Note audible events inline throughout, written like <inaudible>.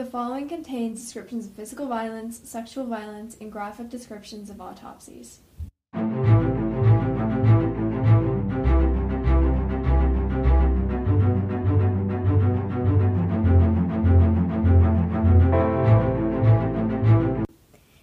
The following contains descriptions of physical violence, sexual violence, and graphic descriptions of autopsies.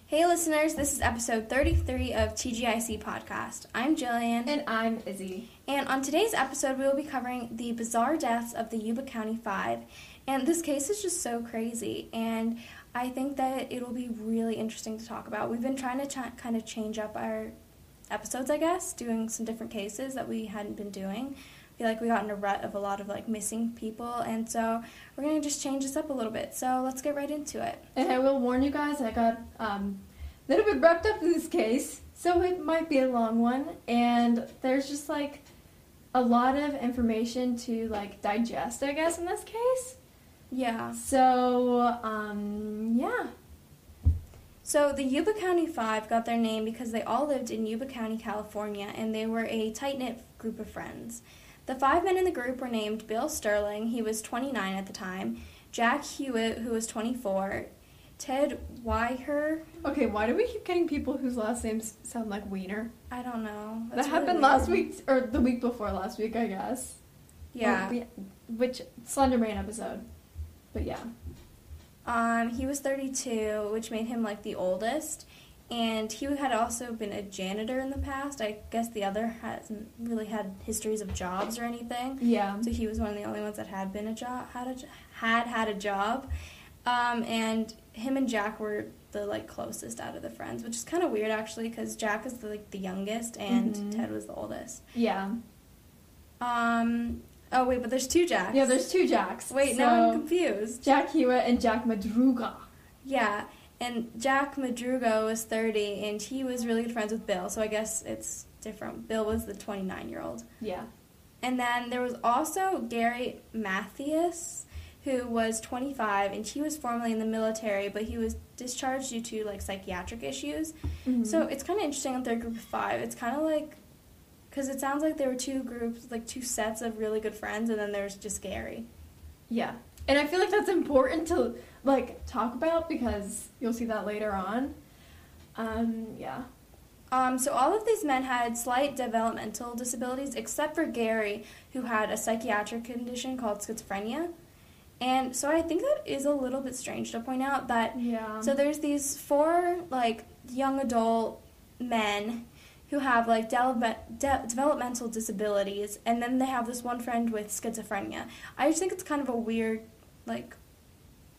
Hey listeners, this is episode 33 of TGIC Podcast. I'm Jillian. And I'm Izzy. And on today's episode, we will be covering the bizarre deaths of the Yuba County Five. And this case is just so crazy. And I think that it'll be really interesting to talk about. We've been trying to ch- kind of change up our episodes, I guess, doing some different cases that we hadn't been doing. I feel like we got in a rut of a lot of like missing people. And so we're going to just change this up a little bit. So let's get right into it. And I will warn you guys, I got um, a little bit wrapped up in this case, so it might be a long one. And there's just like a lot of information to like digest, I guess, in this case. Yeah. So, um, yeah. So the Yuba County Five got their name because they all lived in Yuba County, California, and they were a tight knit group of friends. The five men in the group were named Bill Sterling, he was 29 at the time, Jack Hewitt, who was 24, Ted Weiher, Okay, why do we keep getting people whose last names sound like Wiener? I don't know. that really happened last week, or the week before last week, I guess. Yeah. Or which Slender Man episode. But yeah. Um, he was 32, which made him like the oldest. And he had also been a janitor in the past. I guess the other hasn't really had histories of jobs or anything. Yeah. So he was one of the only ones that had been a job, had a, had had a job, um, and him and Jack were the like closest out of the friends, which is kind of weird actually, because Jack is the, like the youngest and Mhm. Ted was the oldest. Yeah. Um, oh wait, but there's two Jacks. Yeah, there's two Jacks. Wait, so, now I'm confused. Jack Hewitt and Jack Madruga. Yeah, and Jack Madruga was 30, and he was really good friends with Bill. So I guess it's different. Bill was the 29 year old. Yeah. And then there was also Gary Mathias, who was 25, and he was formerly in the military, but he was discharged due to like psychiatric issues. Mm-hmm. So it's kind of interesting that they're group of five. It's kind of like, because it sounds like there were two groups, like two sets of really good friends, and then there's just Gary. Yeah. And I feel like that's important to like talk about because you'll see that later on. Um, yeah. Um, so all of these men had slight developmental disabilities, except for Gary, who had a psychiatric condition called schizophrenia. And so I think that is a little bit strange to point out that Yeah. So there's these four like young adult men who have like de- de- developmental disabilities, and then they have this one friend with schizophrenia. I just think it's kind of a weird like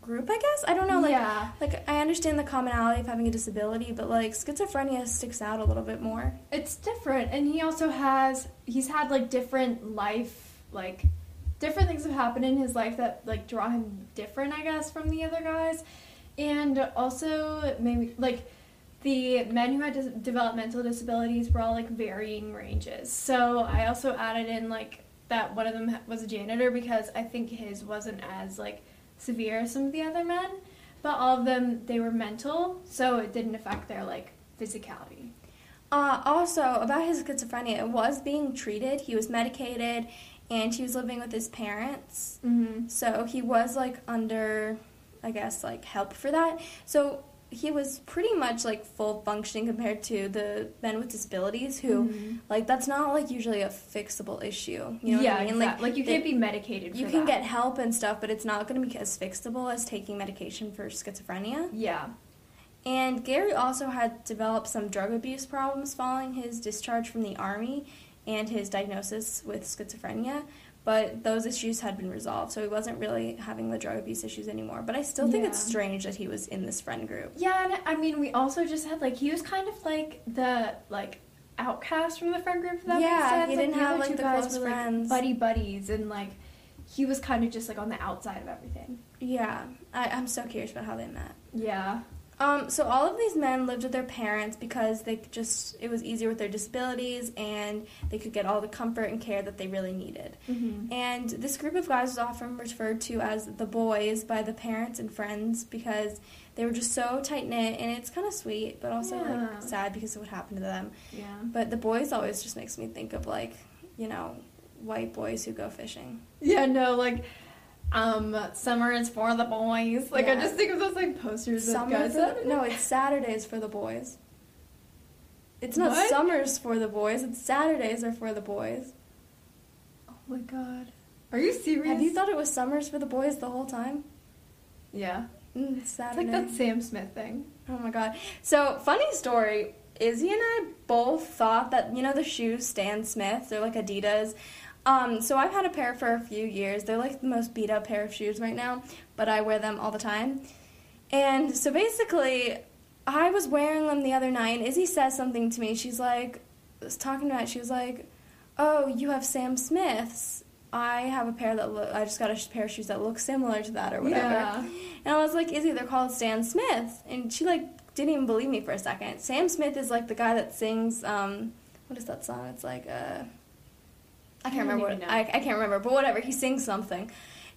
group. I guess I don't know. Like yeah. like I understand the commonality of having a disability, but like schizophrenia sticks out a little bit more. It's different, and he also has he's had like different life like different things have happened in his life that like draw him different, I guess, from the other guys, and also maybe like the men who had dis- developmental disabilities were all like varying ranges. So I also added in like that one of them was a janitor because I think his wasn't as like severe as some of the other men, but all of them they were mental, so it didn't affect their like physicality. Uh, also, about his schizophrenia, it was being treated. He was medicated, and he was living with his parents. Mm-hmm. So he was like under, I guess, like help for that. So he was pretty much like full functioning compared to the men with disabilities who, Mhm. like, that's not like usually a fixable issue. You know yeah, what I mean? exact- like, you they- can't be medicated. You can that. get help and stuff, but it's not going to be as fixable as taking medication for schizophrenia. yeah, And Gary also had developed some drug abuse problems following his discharge from the army and his diagnosis with schizophrenia, but those issues had been resolved, so he wasn't really having the drug abuse issues anymore. But I still think it's strange that he was in this friend group. yeah. And I mean, we also just had like he was kind of like the like outcast from the friend group. That Yeah, he didn't the have, other like, the guys close were, like, friends. buddy buddies, and like he was kind of just like on the outside of everything. Yeah, I, I'm so curious about how they met. Yeah, Um, so all of these men lived with their parents because they just it was easier with their disabilities and they could get all the comfort and care that they really needed. mm-hmm. And this group of guys was often referred to as the boys by the parents and friends because they were just so tight knit and it's kind of sweet, but also Yeah. like sad because of what happened to them. yeah, But the boys always just makes me think of like, you know, white boys who go fishing. yeah. No, like um, summer is for the boys. Like I just think of those like posters of Summer guys. the, no, it's Saturdays for the boys. It's not What? summers for the boys. It's Saturdays are for the boys. Oh my god. Are you serious? Have you thought it was summers for the boys the whole time? Yeah. Mm, it's like that Sam Smith thing. Oh my god. So, funny story. Izzy and I both thought that, you know, the shoes Stan Smith, they're like Adidas. Um, so I've had a pair for a few years. They're like the most beat up pair of shoes right now, but I wear them all the time. And so basically, I was wearing them the other night, and Izzy says something to me. She's like, was talking about, it, she was like, Oh, you have Sam Smith's. I have a pair that look, I just got a pair of shoes that look similar to that or whatever. Yeah. And I was like, Izzy, they're called Stan Smith. And she like didn't even believe me for a second. Sam Smith is like the guy that sings um what is that song? It's like uh I I can't don't remember what. I, I can't remember, but whatever, he sings something.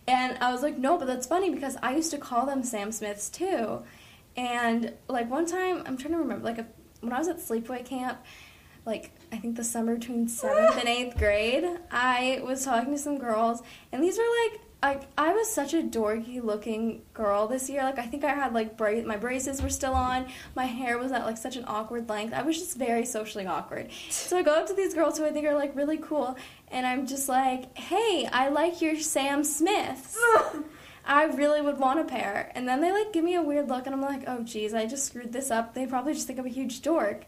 And I was like, no, but that's funny because I used to call them Sam Smiths too. And like one time, I'm trying to remember, like a, when I was at sleepaway camp, like I think the summer between seventh and eighth grade, I was talking to some girls, and these were like, like I was such a dorky looking girl this year. Like I think I had like bra- my braces were still on, my hair was at like such an awkward length. I was just very socially awkward. So I go up to these girls who I think are like really cool, and I'm just like, hey, I like your Sam Smiths. <laughs> I really would want a pair. And then they like give me a weird look, and I'm like, oh geez, I just screwed this up. They probably just think I'm a huge dork.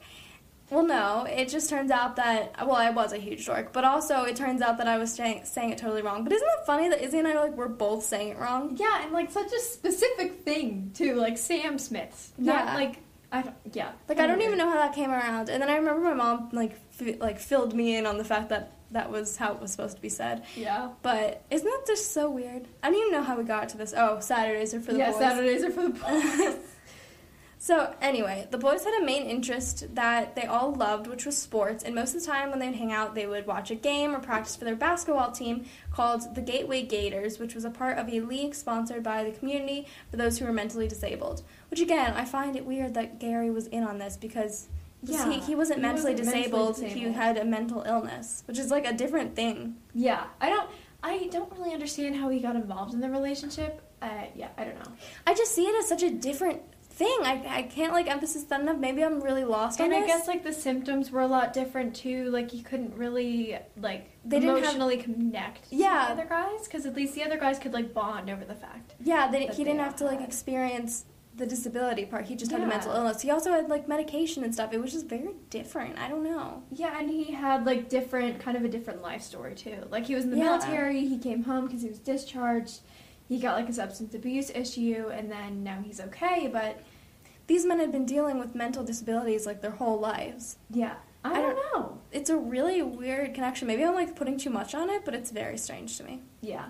Well, no, it just turns out that well, I was a huge dork, but also it turns out that I was saying, saying it totally wrong. But isn't it funny that Izzy and I like were both saying it wrong? Yeah, and like such a specific thing too, like Sam Smith's. Not Yeah. like I don't. Yeah. Like I don't even know how that came around. And then I remember my mom like f- like filled me in on the fact that that was how it was supposed to be said. Yeah. But isn't that just so weird? I don't even know how we got to this. Oh, Saturdays are for the yeah. boys. Saturdays are for the <laughs> boys. So anyway, the boys had a main interest that they all loved, which was sports. And most of the time, when they'd hang out, they would watch a game or practice for their basketball team called the Gateway Gators, which was a part of a league sponsored by the community for those who were mentally disabled. Which again, I find it weird that Gary was in on this because Yeah, he, he wasn't he mentally wasn't mentally disabled. He had a mental illness, which is like a different thing. yeah. I don't. I don't really understand how he got involved in the relationship. Uh, yeah. I don't know. I just see it as such a different thing. I, I can't like emphasize that enough. Maybe I'm really lost And on I this. guess like the symptoms were a lot different too. Like you couldn't really like They didn't have- emotionally connect Yeah. to the other guys because at least the other guys could like bond over the fact. Yeah, they, that he they didn't have to like had. experience the disability part. He just had a mental illness. He also had like medication and stuff. It was just very different. I don't know. Yeah, and he had like different kind of a different life story too. Like he was in the Yeah. military, he came home because he was discharged. He got like a substance abuse issue, and then now he's okay. But These men had been dealing with mental disabilities like their whole lives. yeah, I, I don't, don't- know. It's a really weird connection. Maybe I'm like putting too much on it, but it's very strange to me. Yeah.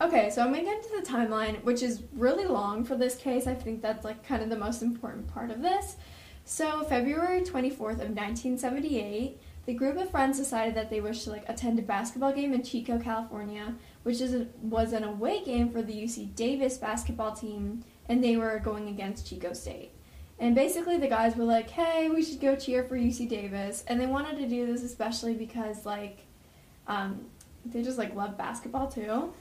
Okay, so I'm gonna get into the timeline, which is really long for this case. I think that's like kind of the most important part of this. So February 24th of 1978, the group of friends decided that they wished to like attend a basketball game in Chico, California, which is was an away game for the UC Davis basketball team, and they were going against Chico State. And basically, the guys were like, "Hey, we should go cheer for UC Davis," and they wanted to do this especially because like, um, they just like love basketball too.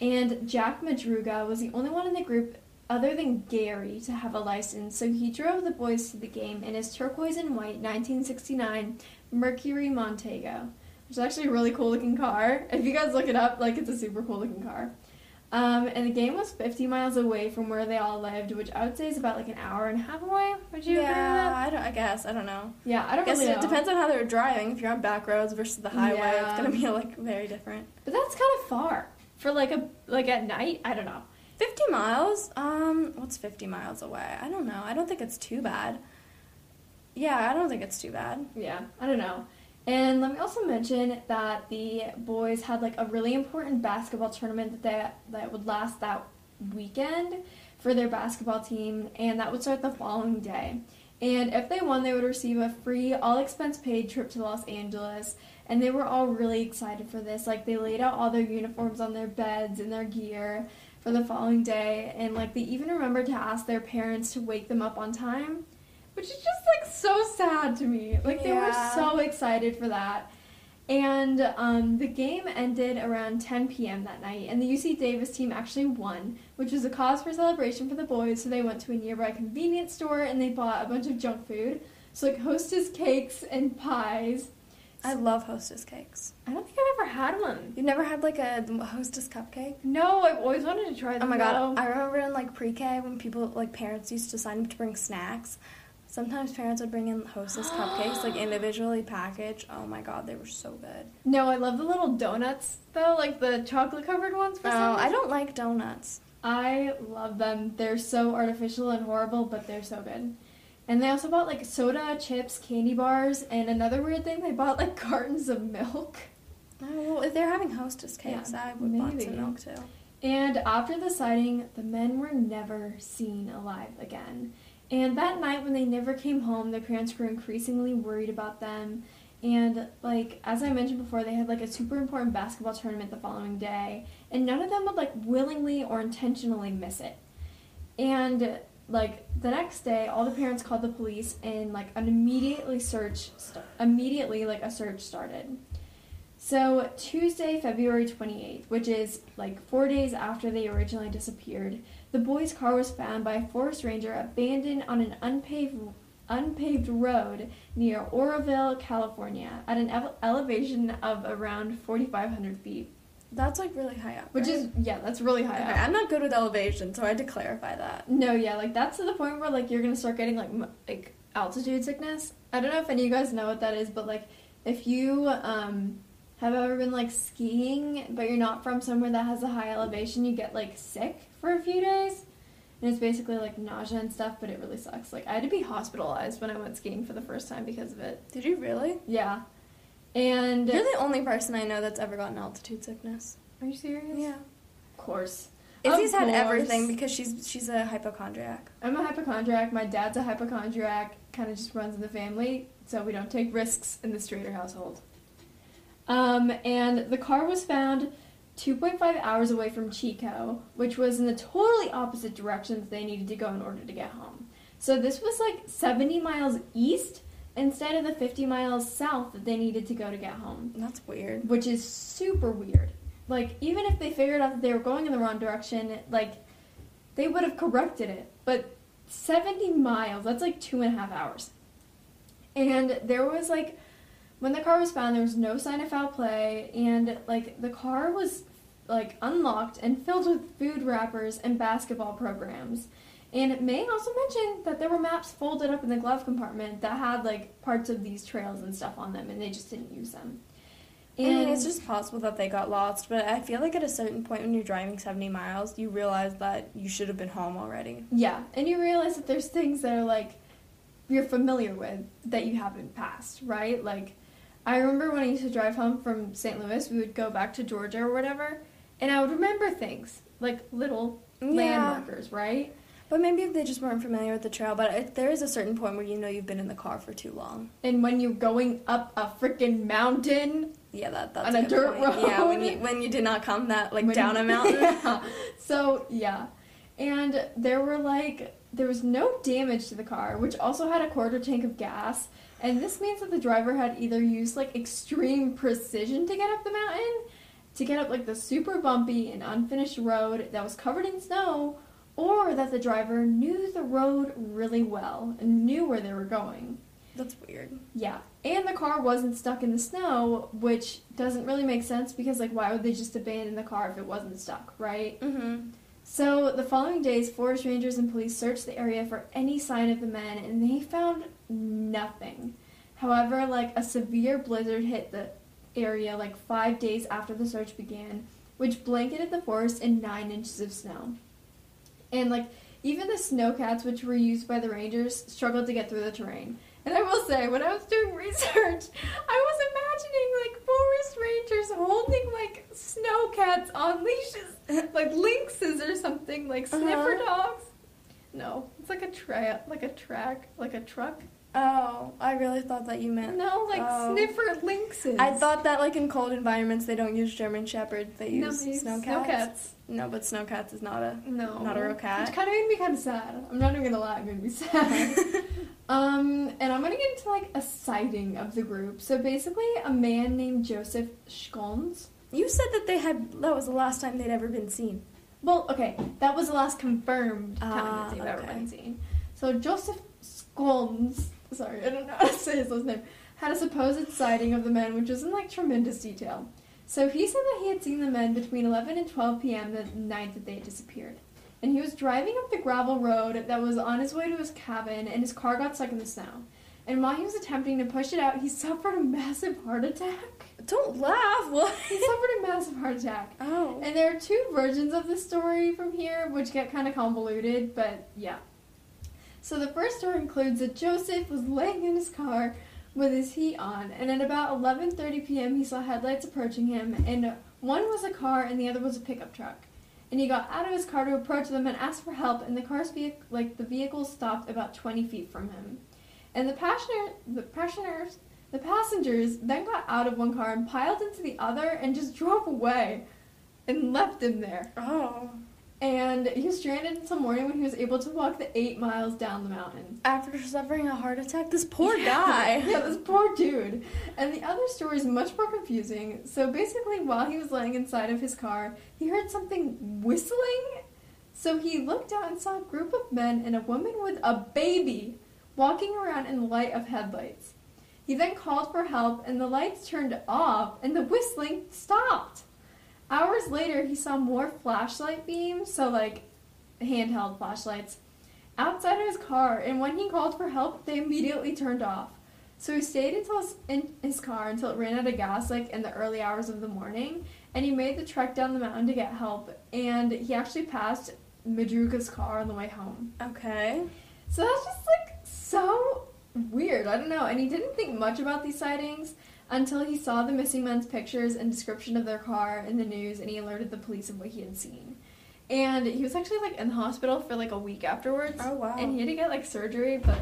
And Jack Madruga was the only one in the group other than Gary to have a license, so he drove the boys to the game in his turquoise and white 1969 Mercury Montego, which is actually a really cool looking car. If you guys look it up, like it's a super cool looking car. Um, and the game was 50 miles away from where they all lived, which I would say is about like an hour and a half away. Would you agree with that? I don't. I guess I don't know. Yeah, I don't I guess really it know. depends on how they're driving. If you're on back roads versus the highway, Yeah. it's gonna be like very different. But that's kind of far for like a like at night. I don't know. 50 miles? Um, what's 50 miles away? I don't know. I don't think it's too bad. Yeah, I don't think it's too bad. Yeah, I don't know. And let me also mention that the boys had like a really important basketball tournament that they, that would last that weekend for their basketball team, and that would start the following day. And if they won, they would receive a free, all expense paid trip to Los Angeles. And they were all really excited for this. Like they laid out all their uniforms on their beds and their gear for the following day, and like they even remembered to ask their parents to wake them up on time which is just like so sad to me. Like they were so excited for that. And um, the game ended around 10 p.m. that night, and the UC Davis team actually won, which was a cause for celebration for the boys. So they went to a nearby convenience store and they bought a bunch of junk food, so like Hostess cakes and pies. I love Hostess cakes. I don't think I've ever had one. You've never had like a Hostess cupcake? No, I've always wanted to try them. Oh my god! though. I remember in like pre-K when people like parents used to sign up to bring snacks. Sometimes parents would bring in Hostess cupcakes like individually packaged. Oh my god, they were so good. No, I love the little donuts though, like the chocolate covered ones. For Oh, some I don't like donuts. I love them. They're so artificial and horrible, but they're so good. And they also bought like soda, chips, candy bars, and another weird thing, they bought like <laughs> cartons of milk. Oh, well, if they're having Hostess cakes, Yeah, I would want some milk too. And after the sighting, the men were never seen alive again. And that night, when they never came home, their parents grew increasingly worried about them. And, like, as I mentioned before, they had, like, a super important basketball tournament the following day. And none of them would, like, willingly or intentionally miss it. And, like, the next day, all the parents called the police, and, like, an immediately search, st- immediately, like, a search started. So, Tuesday, February 28th, which is like four days after they originally disappeared, the boys' car was found by a forest ranger abandoned on an unpaved, unpaved road near Oroville, California, at an ele- elevation of around 4,500 feet. That's like really high up. Which right? is, yeah, that's really high Okay, up. I'm not good with elevation, so I had to clarify that. No, yeah, like that's to the point where like you're gonna start getting like m- like altitude sickness. I don't know if any of you guys know what that is, but like if you um have ever been like skiing, but you're not from somewhere that has a high elevation, you get like sick for a few days, and it's basically like nausea and stuff. But it really sucks. Like I had to be hospitalized when I went skiing for the first time because of it. Did you really? Yeah, and You're the only person I know that's ever gotten altitude sickness. are you serious? Yeah. of course. Izzy's had everything because she's she's a hypochondriac. I'm a hypochondriac. My dad's a hypochondriac. Kind of just runs in the family, so we don't take risks in the Strader household. Um, and the car was found 2.5 hours away from Chico, which was in the totally opposite directions they needed to go in order to get home. So this was like 70 miles east instead of the 50 miles south that they needed to go to get home That's weird. which is super weird. Like, even if they figured out that they were going in the wrong direction, like, they would have corrected it. But 70 miles, that's like two and a half hours. And there was, like, when the car was found, there was no sign of foul play, and, like, the car was, like, unlocked and filled with food wrappers and basketball programs. And it May also mentioned that there were maps folded up in the glove compartment that had, like, parts of these trails and stuff on them, and they just didn't use them. I mean, it's just possible that they got lost, but I feel like at a certain point when you're driving 70 miles, you realize that you should have been home already. Yeah, and you realize that there's things that are like you're familiar with that you haven't passed, right? Like I remember when I used to drive home from St. Louis, we would go back to Georgia or whatever, and I would remember things like little Yeah. markers, right? But maybe if they just weren't familiar with the trail, but it, there is a certain point where you know you've been in the car for too long. And when you're going up a freaking mountain, Yeah, that that's On a dirt point. Yeah, when you when you did not come that like when down you- a <laughs> mountain. Yeah. So yeah, and there were like there was no damage to the car, which also had a quarter tank of gas. And this means that the driver had either used like extreme precision to get up the mountain, to get up like the super bumpy and unfinished road that was covered in snow, or that the driver knew the road really well and knew where they were going. That's weird. Yeah, and the car wasn't stuck in the snow, which doesn't really make sense because, like, why would they just abandon the car if it wasn't stuck, right? Mm-hmm. So, the following days, forest rangers and police searched the area for any sign of the men, and they found nothing. However, like, a severe blizzard hit the area like five days after the search began, which blanketed the forest in nine inches of snow. And, like, even the snowcats, which were used by the rangers, struggled to get through the terrain. And I will say, when I was doing <laughs> research, I was imagining like forest rangers holding like snowcats on leashes, <laughs> like lynxes or something, like sniffer Uh-huh. dogs. No, it's like a tra- like a track, like a truck. Oh, I really thought that you meant. No, like Oh. sniffer lynxes. I thought that like in cold environments they don't use German Shepherds, they use use snow snow cats. cats. No, but snow cats is not a. No, Not a real cat? Which kind of made me kind of sad. I'm not even gonna lie, it made me sad. <laughs> um, and I'm gonna get into like a sighting of the group. So basically, a man named Joseph Schkolns. You said that they had that was the last time they'd ever been seen. Well, okay, that was the last confirmed time Ah, that they've ever been seen. So Joseph Schkolns, sorry, I don't know how to say his last name, had a supposed sighting of the men, which was in like tremendous detail. So he said that he had seen the men between 11 and 12 p.m. the night that they had disappeared. And he was driving up the gravel road that was on his way to his cabin, and his car got stuck in the snow. And while he was attempting to push it out, he <laughs> suffered a massive heart attack. Don't laugh. What? He suffered a massive heart attack. oh. And there are two versions of the story from here, which get kind of convoluted, but yeah. So the first story includes that Joseph was laying in his car with his heat on, and at about 11:30 p.m. he saw headlights approaching him, and one was a car and the other was a pickup truck. And he got out of his car to approach them and ask for help, and the car's like the vehicle, stopped about 20 feet from him. And the passenger, the passengers, the passengers then got out of one car and piled into the other and just drove away and left him there. Oh. And he was stranded until morning when he was able to walk the eight miles down the mountain. After suffering a heart attack, this poor Yeah. <laughs> guy. yeah, this poor dude. And the other story is much more confusing. So basically, while he was laying inside of his car, he heard something whistling. So he looked out and saw a group of men and a woman with a baby walking around in the light of headlights. He then called for help, and the lights turned off, and the whistling stopped. Hours later, he saw more flashlight beams, so like handheld flashlights, outside of his car, and when he called for help, they immediately turned off. So he stayed until his, in his car until it ran out of gas, like in the early hours of the morning, and he made the trek down the mountain to get help. And he actually passed Madruga's car on the way home. Okay. So that's just like so weird. I don't know. And he didn't think much about these sightings until he saw the missing men's pictures and description of their car in the news, and he alerted the police of what he had seen. And he was actually like in the hospital for like a week afterwards. Oh, wow. And he had to get like surgery, but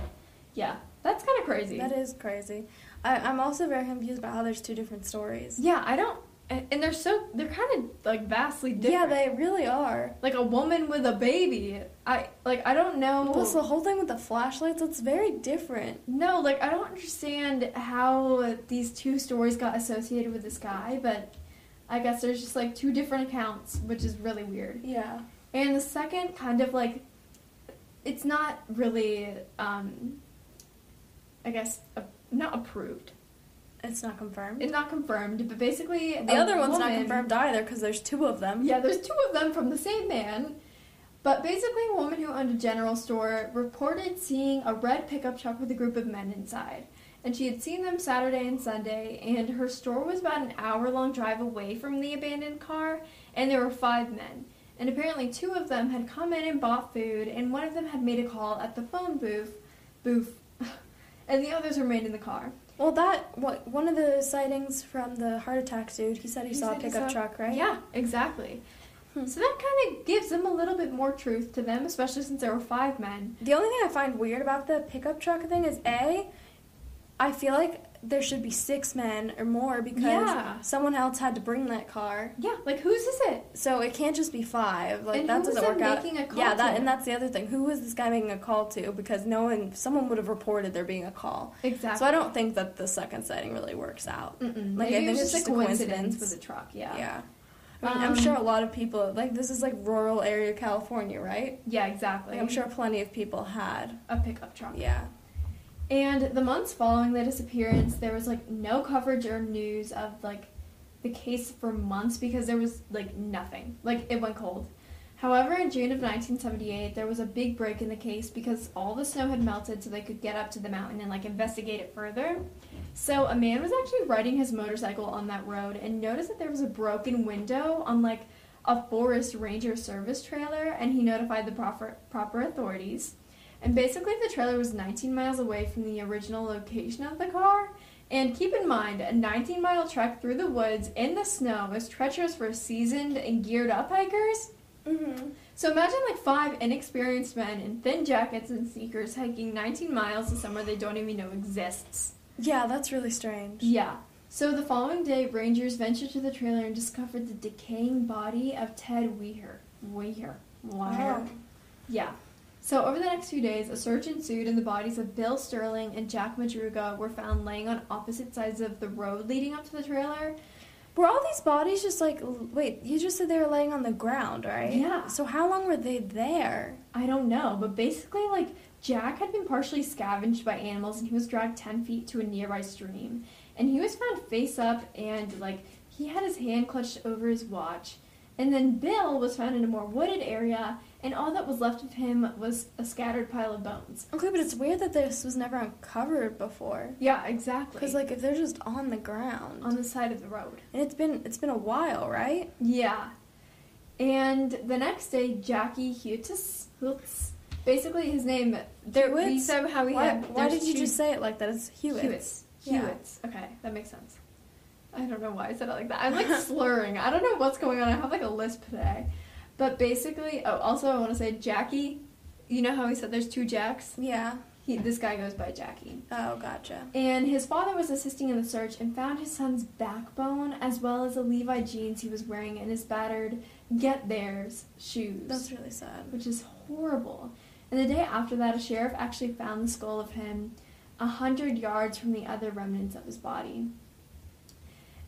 yeah, that's kind of crazy. That is crazy. I, I'm also very confused about how there's two different stories. Yeah, I don't. And they're so they're kind of like vastly different. Yeah, they really are. like a woman with a baby. I like I don't know. Plus, the whole thing with the flashlights, it's very different. No, like I don't understand how these two stories got associated with this guy, but I guess there's just like two different accounts, which is really weird. Yeah. And the second kind of like it's not really um I guess a, not approved. It's not confirmed. It's not confirmed, but basically the other one's not confirmed either because there's two of them. Yeah, there's two of them from the same man. But basically, a woman who owned a general store reported seeing a red pickup truck with a group of men inside. And she had seen them Saturday and Sunday, and her store was about an hour long drive away from the abandoned car, and there were five men. And apparently, two of them had come in and bought food, and one of them had made a call at the phone booth, booth, <laughs> and the others remained in the car. Well, that what one of the sightings from the heart attack dude. He said he, He saw a said he pickup saw- truck, right? Yeah, exactly. Hmm. So that kind of gives them a little bit more truth to them, especially since there were five men. The only thing I find weird about the pickup truck thing is a, I feel like there should be six men or more because Yeah. someone else had to bring that car. Yeah, like whose is it? So it can't just be five. Like And that doesn't it work out. making a call yeah, that to? and that's the other thing. Who was this guy making a call to? Because no one, someone would have reported there being a call. Exactly. So I don't think that the second sighting really works out. Mm-mm. Like, Maybe I it think was it's just a coincidence, coincidence. with the truck. Yeah. Yeah. I mean, I'm Um, sure a lot of people like this is like rural area California, right? Yeah, exactly. Like I'm sure plenty of people had. a pickup truck. Yeah. And the months following the disappearance, there was like no coverage or news of like the case for months because there was like nothing. Like it went cold. However, in June of 1978, there was a big break in the case because all the snow had melted so they could get up to the mountain and like investigate it further. So a man was actually riding his motorcycle on that road and noticed that there was a broken window on like a forest ranger service trailer and he notified the proper proper authorities. And basically, the trailer was 19 miles away from the original location of the car. And keep in mind, a 19 mile trek through the woods in the snow is treacherous for seasoned and geared up hikers. Mm-hmm. So imagine like five inexperienced men in thin jackets and sneakers hiking 19 miles to somewhere they don't even know exists. Yeah, that's really strange. Yeah. So the following day, rangers ventured to the trailer and discovered the decaying body of Ted Weiher. Weiher. Wow. Yeah. So over the next few days, a search ensued, and the bodies of Bill Sterling and Jack Madruga were found laying on opposite sides of the road leading up to the trailer. Were all these bodies just like wait? You just said they were laying on the ground, right? Yeah. So how long were they there? I don't know, but basically, like, Jack had been partially scavenged by animals and he was dragged 10 feet to a nearby stream. And he was found face up and, like, he had his hand clutched over his watch. And then Bill was found in a more wooded area, and all that was left of him was a scattered pile of bones. Okay, but it's weird that this was never uncovered before. Yeah, exactly. Because like if they're just on the ground, on the side of the road. and it's been it's been a while, right? Yeah. And the next day, Jackie Hutis, Hutz, basically his name, there, we Hewitts? how we Why, had. why did you two- just say it like that? It's Hewitt. Hewitts. Yeah. Hewitts. Okay, that makes sense. I don't know why I said it like that. I'm like <laughs> slurring. I don't know what's going on. I have like a lisp today. But basically, oh, also I want to say Jackie. You know how he said there's two Jacks? Yeah. He, this guy goes by Jackie. Oh, gotcha. And his father was assisting in the search and found his son's backbone as well as the Levi jeans he was wearing and his battered Get Theirs shoes That's really sad. which is horrible. And the day after that, a sheriff actually found the skull of him a hundred yards from the other remnants of his body.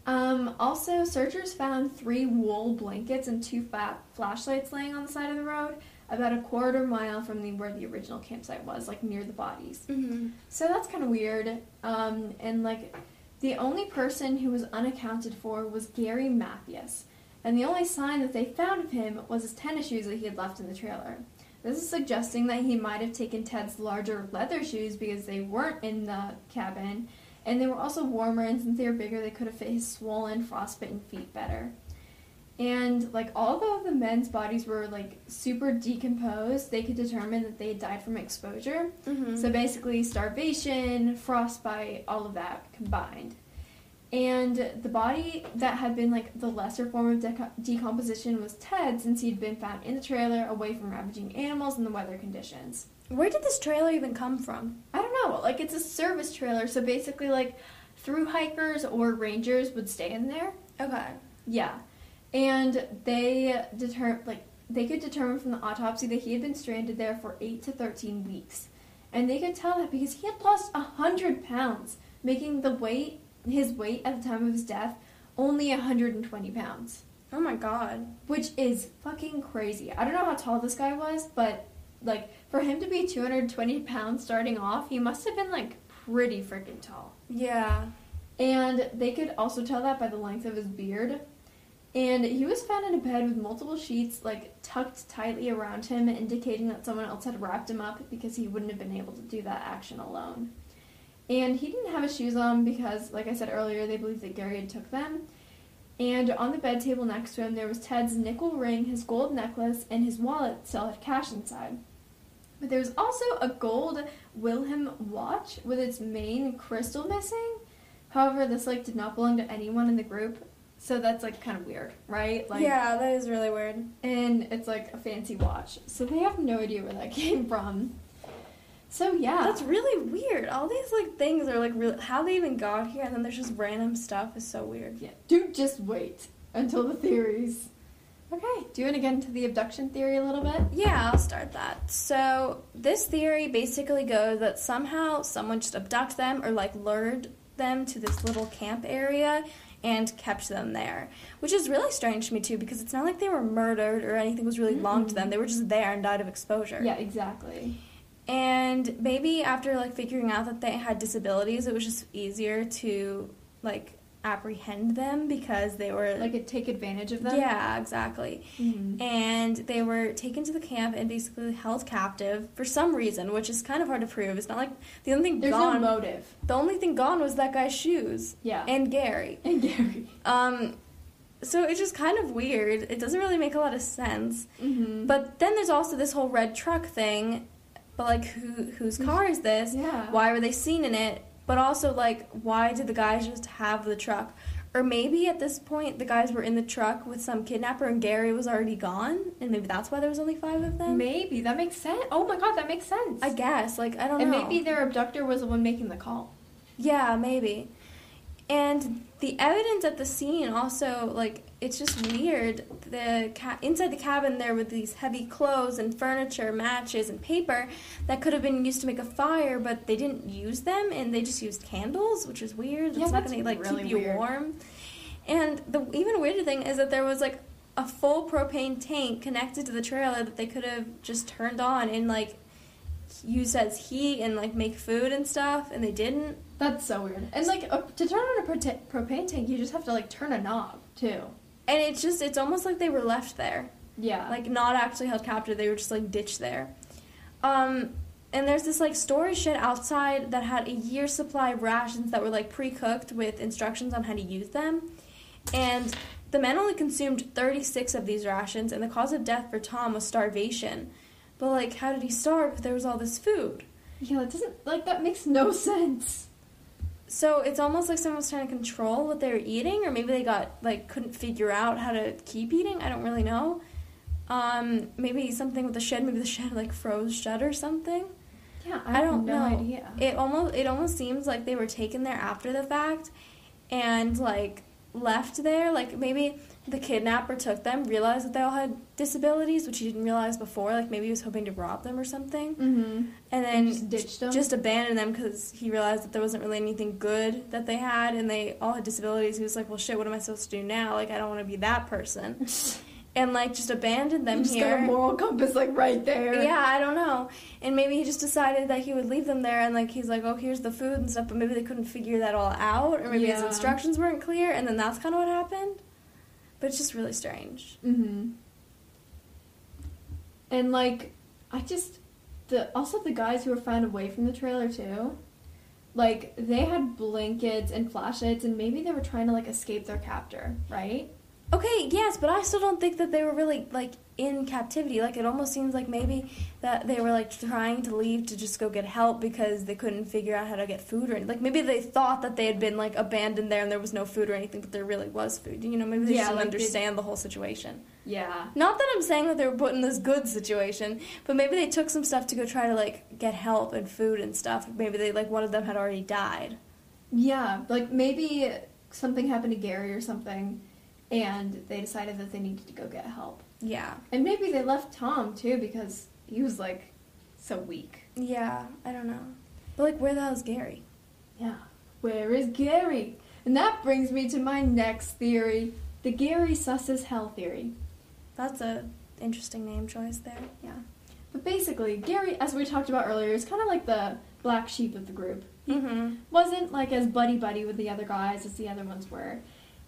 Um, also, searchers found three wool blankets and two flashlights laying on the side of the road, about a quarter mile from the where the original campsite was, like near the bodies. Mm-hmm. So that's kind of weird. Um, and like, the only person who was unaccounted for was Gary Mathias, and the only sign that they found of him was his tennis shoes that he had left in the trailer. This is suggesting that he might have taken Ted's larger leather shoes because they weren't in the cabin, and they were also warmer, and since they were bigger, they could have fit his swollen, frostbitten feet better. And like, although the men's bodies were like super decomposed, they could determine that they had died from exposure. Mm-hmm. So basically, starvation, frostbite, all of that combined. And the body that had been like the lesser form of deco- decomposition was Ted, since he'd been found in the trailer away from ravaging animals and the weather conditions. Where did this trailer even come from? I don't know, like it's a service trailer, so basically, like through hikers or rangers would stay in there. Okay. Yeah, and they deter like they could determine from the autopsy that he had been stranded there for eight to thirteen weeks, and they could tell that because he had lost a hundred pounds, making the weight his weight at the time of his death only hundred and twenty pounds, Oh my god. which is fucking crazy. I don't know how tall this guy was, but like for him to be two hundred twenty pounds starting off, he must have been like pretty freaking tall. Yeah. And they could also tell that by the length of his beard. And he was found in a bed with multiple sheets like tucked tightly around him, indicating that someone else had wrapped him up because he wouldn't have been able to do that action alone. And he didn't have his shoes on because, like I said earlier, they believed that Gary had took them. And on the bed table next to him, there was Ted's nickel ring, his gold necklace, and his wallet still had cash inside. But there's also a gold Wilhelm watch with its main crystal missing. However, this like did not belong to anyone in the group, so that's like kind of weird, right? Like, yeah, that is really weird. and it's like a fancy watch, so they have no idea where that <laughs> came from. So yeah, That's really weird. All these like things are like real. How they even got here, and then there's just random stuff is so weird. yeah. Dude, just wait until the theories. Okay, do you want to get into the abduction theory a little bit? Yeah, I'll start that. So, this theory basically goes that somehow someone just abducted them or like lured them to this little camp area and kept them there, which is really strange to me too because it's not like they were murdered or anything was really wrong to them. They were just there and died of exposure. Yeah, exactly. And maybe after like figuring out that they had disabilities, it was just easier to like apprehend them because they were Like it take advantage of them. yeah, exactly. Mhm. And they were taken to the camp and basically held captive for some reason, which is kind of hard to prove. It's not like the only thing There's gone. no motive. the only thing gone was that guy's shoes Yeah. and Gary. <laughs> and Gary. Um, so it's just kind of weird. It doesn't really make a lot of sense. Mm-hmm. But then there's also this whole red truck thing. But like, who whose car is this? yeah. Why were they seen in it? But also like, why did the guys just have the truck? Or maybe at this point the guys were in the truck with some kidnapper and Gary was already gone, and maybe that's why there was only five of them. Maybe that makes sense. Oh my god, that makes sense. I guess. Like I don't and know. And maybe their abductor was the one making the call. Yeah, maybe. And the evidence at the scene also, like, it's just weird. The ca- inside the cabin there were these heavy clothes and furniture, matches and paper that could have been used to make a fire, but they didn't use them, and they just used candles, which is weird. Yeah, it's not that's gonna like really keep you weird. warm. And the even weirder thing is that there was like a full propane tank connected to the trailer that they could have just turned on and like used as heat and like make food and stuff, and they didn't. That's so weird. And like uh, to turn on a propane tank, you just have to like turn a knob too. And it's just it's almost like they were left there. Yeah. Like not actually held captive, they were just like ditched there. Um and there's this like storage shed outside that had a year's supply of rations that were like pre-cooked with instructions on how to use them. And the men only consumed 36 of these rations and the cause of death for Tom was starvation. But like how did he starve if there was all this food? yeah, that doesn't like that makes no <laughs> sense. So it's almost like someone was trying to control what they were eating, or maybe they got like couldn't figure out how to keep eating. I don't really know. Um, maybe something with the shed. Maybe the shed <laughs> like froze shut or something. Yeah, I, I, don't no know. idea. It almost it almost seems like they were taken there after the fact, and like left there. Like maybe the kidnapper took them, realized that they all had disabilities, which he didn't realize before. Like maybe he was hoping to rob them or something, mm-hmm. and then just ditched them. just abandoned them because he realized that there wasn't really anything good that they had and they all had disabilities. He was like, well, shit, what am I supposed to do now? Like, I don't want to be that person. <laughs> And, like, just abandoned them just here. got a moral compass like right there. Yeah, I don't know. And maybe he just decided that he would leave them there and, like, he's like, oh, here's the food and stuff, but maybe they couldn't figure that all out or maybe his instructions weren't clear and then that's kind of what happened. But it's just really strange. Mm-hmm. And like, I just the also the guys who were found away from the trailer too. Like they had blankets and flashlights, and maybe they were trying to like escape their captor, right? Okay, yes, but I still don't think that they were really like in captivity. Like it almost seems like maybe that they were like trying to leave to just go get help because they couldn't figure out how to get food or anything. Like maybe they thought that they had been like abandoned there and there was no food or anything, but there really was food. You know, maybe they Yeah, just didn't like they- understand the whole situation. Yeah. Not that I'm saying that they were put in this good situation, but maybe they took some stuff to go try to like get help and food and stuff. Maybe they like one of them had already died. Yeah, like maybe something happened to Gary or something, and they decided that they needed to go get help. Yeah. And maybe they left Tom too because he was like so weak. Yeah, I don't know. But like where the hell is Gary? Yeah. Where is Gary? And that brings me to my next theory the Gary susses hell theory. That's a interesting name choice there. Yeah. But basically, Gary, as we talked about earlier, is kind of like the black sheep of the group. He Mm-hmm. wasn't like as buddy buddy with the other guys as the other ones were.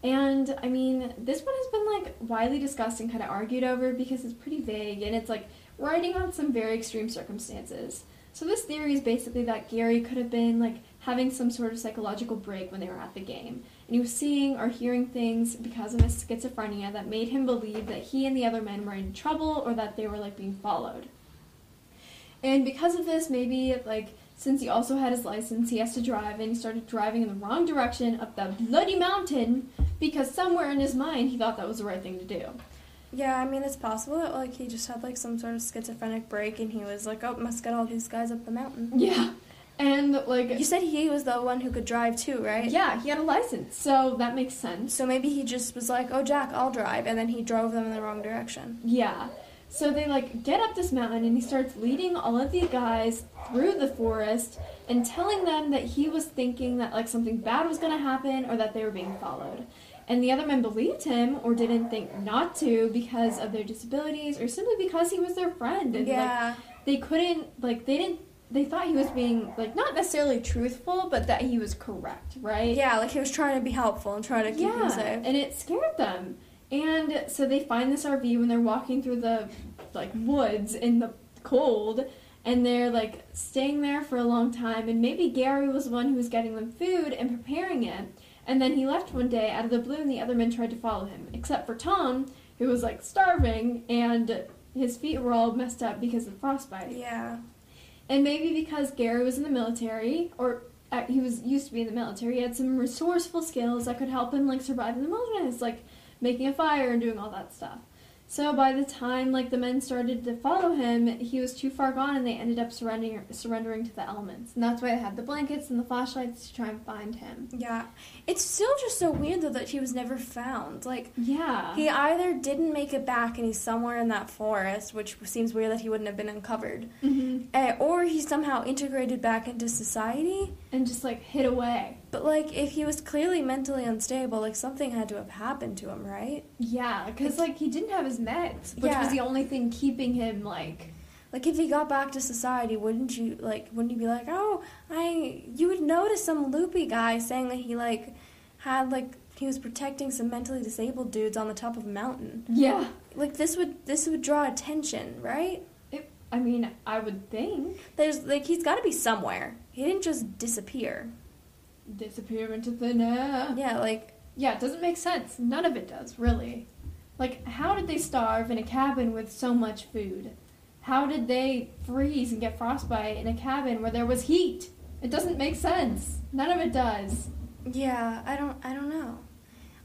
And I mean, this one has been like widely discussed and kind of argued over because it's pretty vague and it's like writing on some very extreme circumstances. So this theory is basically that Gary could have been like having some sort of psychological break when they were at the game. And he was seeing or hearing things because of his schizophrenia that made him believe that he and the other men were in trouble or that they were like being followed. And because of this, maybe like since he also had his license, he has to drive, and he started driving in the wrong direction up that bloody mountain because somewhere in his mind he thought that was the right thing to do. Yeah, I mean it's possible that like he just had like some sort of schizophrenic break and he was like, oh, must get all these guys up the mountain. Yeah, and like You said he was the one who could drive too, right? yeah, he had a license, so that makes sense. So maybe he just was like, oh, Jack, I'll drive, and then he drove them in the wrong direction. Yeah. So they like get up this mountain and he starts leading all of these guys through the forest and telling them that he was thinking that like something bad was going to happen or that they were being followed. And the other men believed him or didn't think not to because of their disabilities or simply because he was their friend and like Yeah. they couldn't like they didn't they thought he was being like not necessarily truthful but that he was correct, right? Yeah, like he was trying to be helpful and trying to keep them safe. and it scared them. And so they find this RV when they're walking through the like woods in the cold, and they're like staying there for a long time. And maybe Gary was the one who was getting them food and preparing it. And then he left one day out of the blue, and the other men tried to follow him, except for Tom, who was like starving and his feet were all messed up because of frostbite. Yeah. And maybe because Gary was in the military, or uh, he was used to be in the military. He had some resourceful skills that could help him like survive in the wilderness, like making a fire and doing all that stuff. So by the time like the men started to follow him, he was too far gone, and they ended up surrendering surrendering to the elements. And that's why they had the blankets and the flashlights to try and find him. Yeah. It's still just so weird though that he was never found. Like Yeah. he either didn't make it back and he's somewhere in that forest, which seems weird that he wouldn't have been uncovered, hmm uh, or he somehow integrated back into society. And just like hid away. But like if he was clearly mentally unstable, like something had to have happened to him, right? Yeah, because like he didn't have his meds, which Yeah. was the only thing keeping him like. Like if he got back to society, wouldn't you like wouldn't you be like, "Oh, I you would notice some loopy guy saying that he like had like he was protecting some mentally disabled dudes on the top of a mountain." Yeah. Like this would this would draw attention, right? It, I mean, I would think There's like he's got to be somewhere. He didn't just disappear. Disappear into thin air. Yeah, like Yeah, it doesn't make sense. None of it does, really. Like, how did they starve in a cabin with so much food? How did they freeze and get frostbite in a cabin where there was heat? It doesn't make sense. None of it does. yeah, I don't I don't know.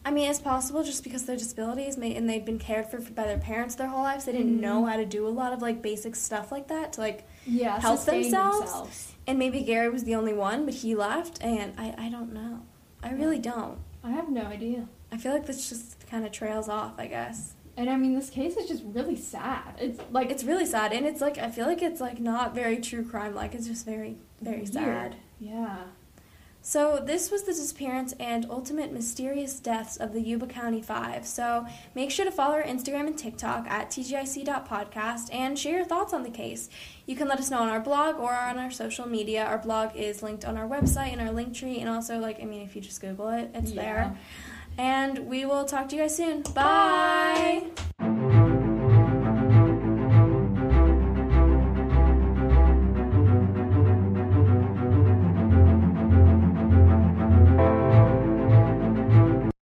I mean, it's possible just because their disabilities may, and they've been cared for by their parents their whole lives. They didn't Mhm. know how to do a lot of like basic stuff like that to like Yeah, Help sustain themselves? And maybe Gary was the only one, but he left, and I, I don't know. I really don't. I have no idea. I feel like this just kind of trails off, I guess. And I mean, this case is just really sad. It's like It's really sad, and it's like, I feel like it's like not very true crime like. It's just very, very weird. sad. Yeah. So, this was the disappearance and ultimate mysterious deaths of the Yuba County Five. So, make sure to follow our Instagram and TikTok at tgic.podcast and share your thoughts on the case. You can let us know on our blog or on our social media. Our blog is linked on our website and our link tree, and also, like, I mean, if you just Google it, it's Yeah. there. And we will talk to you guys soon. Bye. Bye.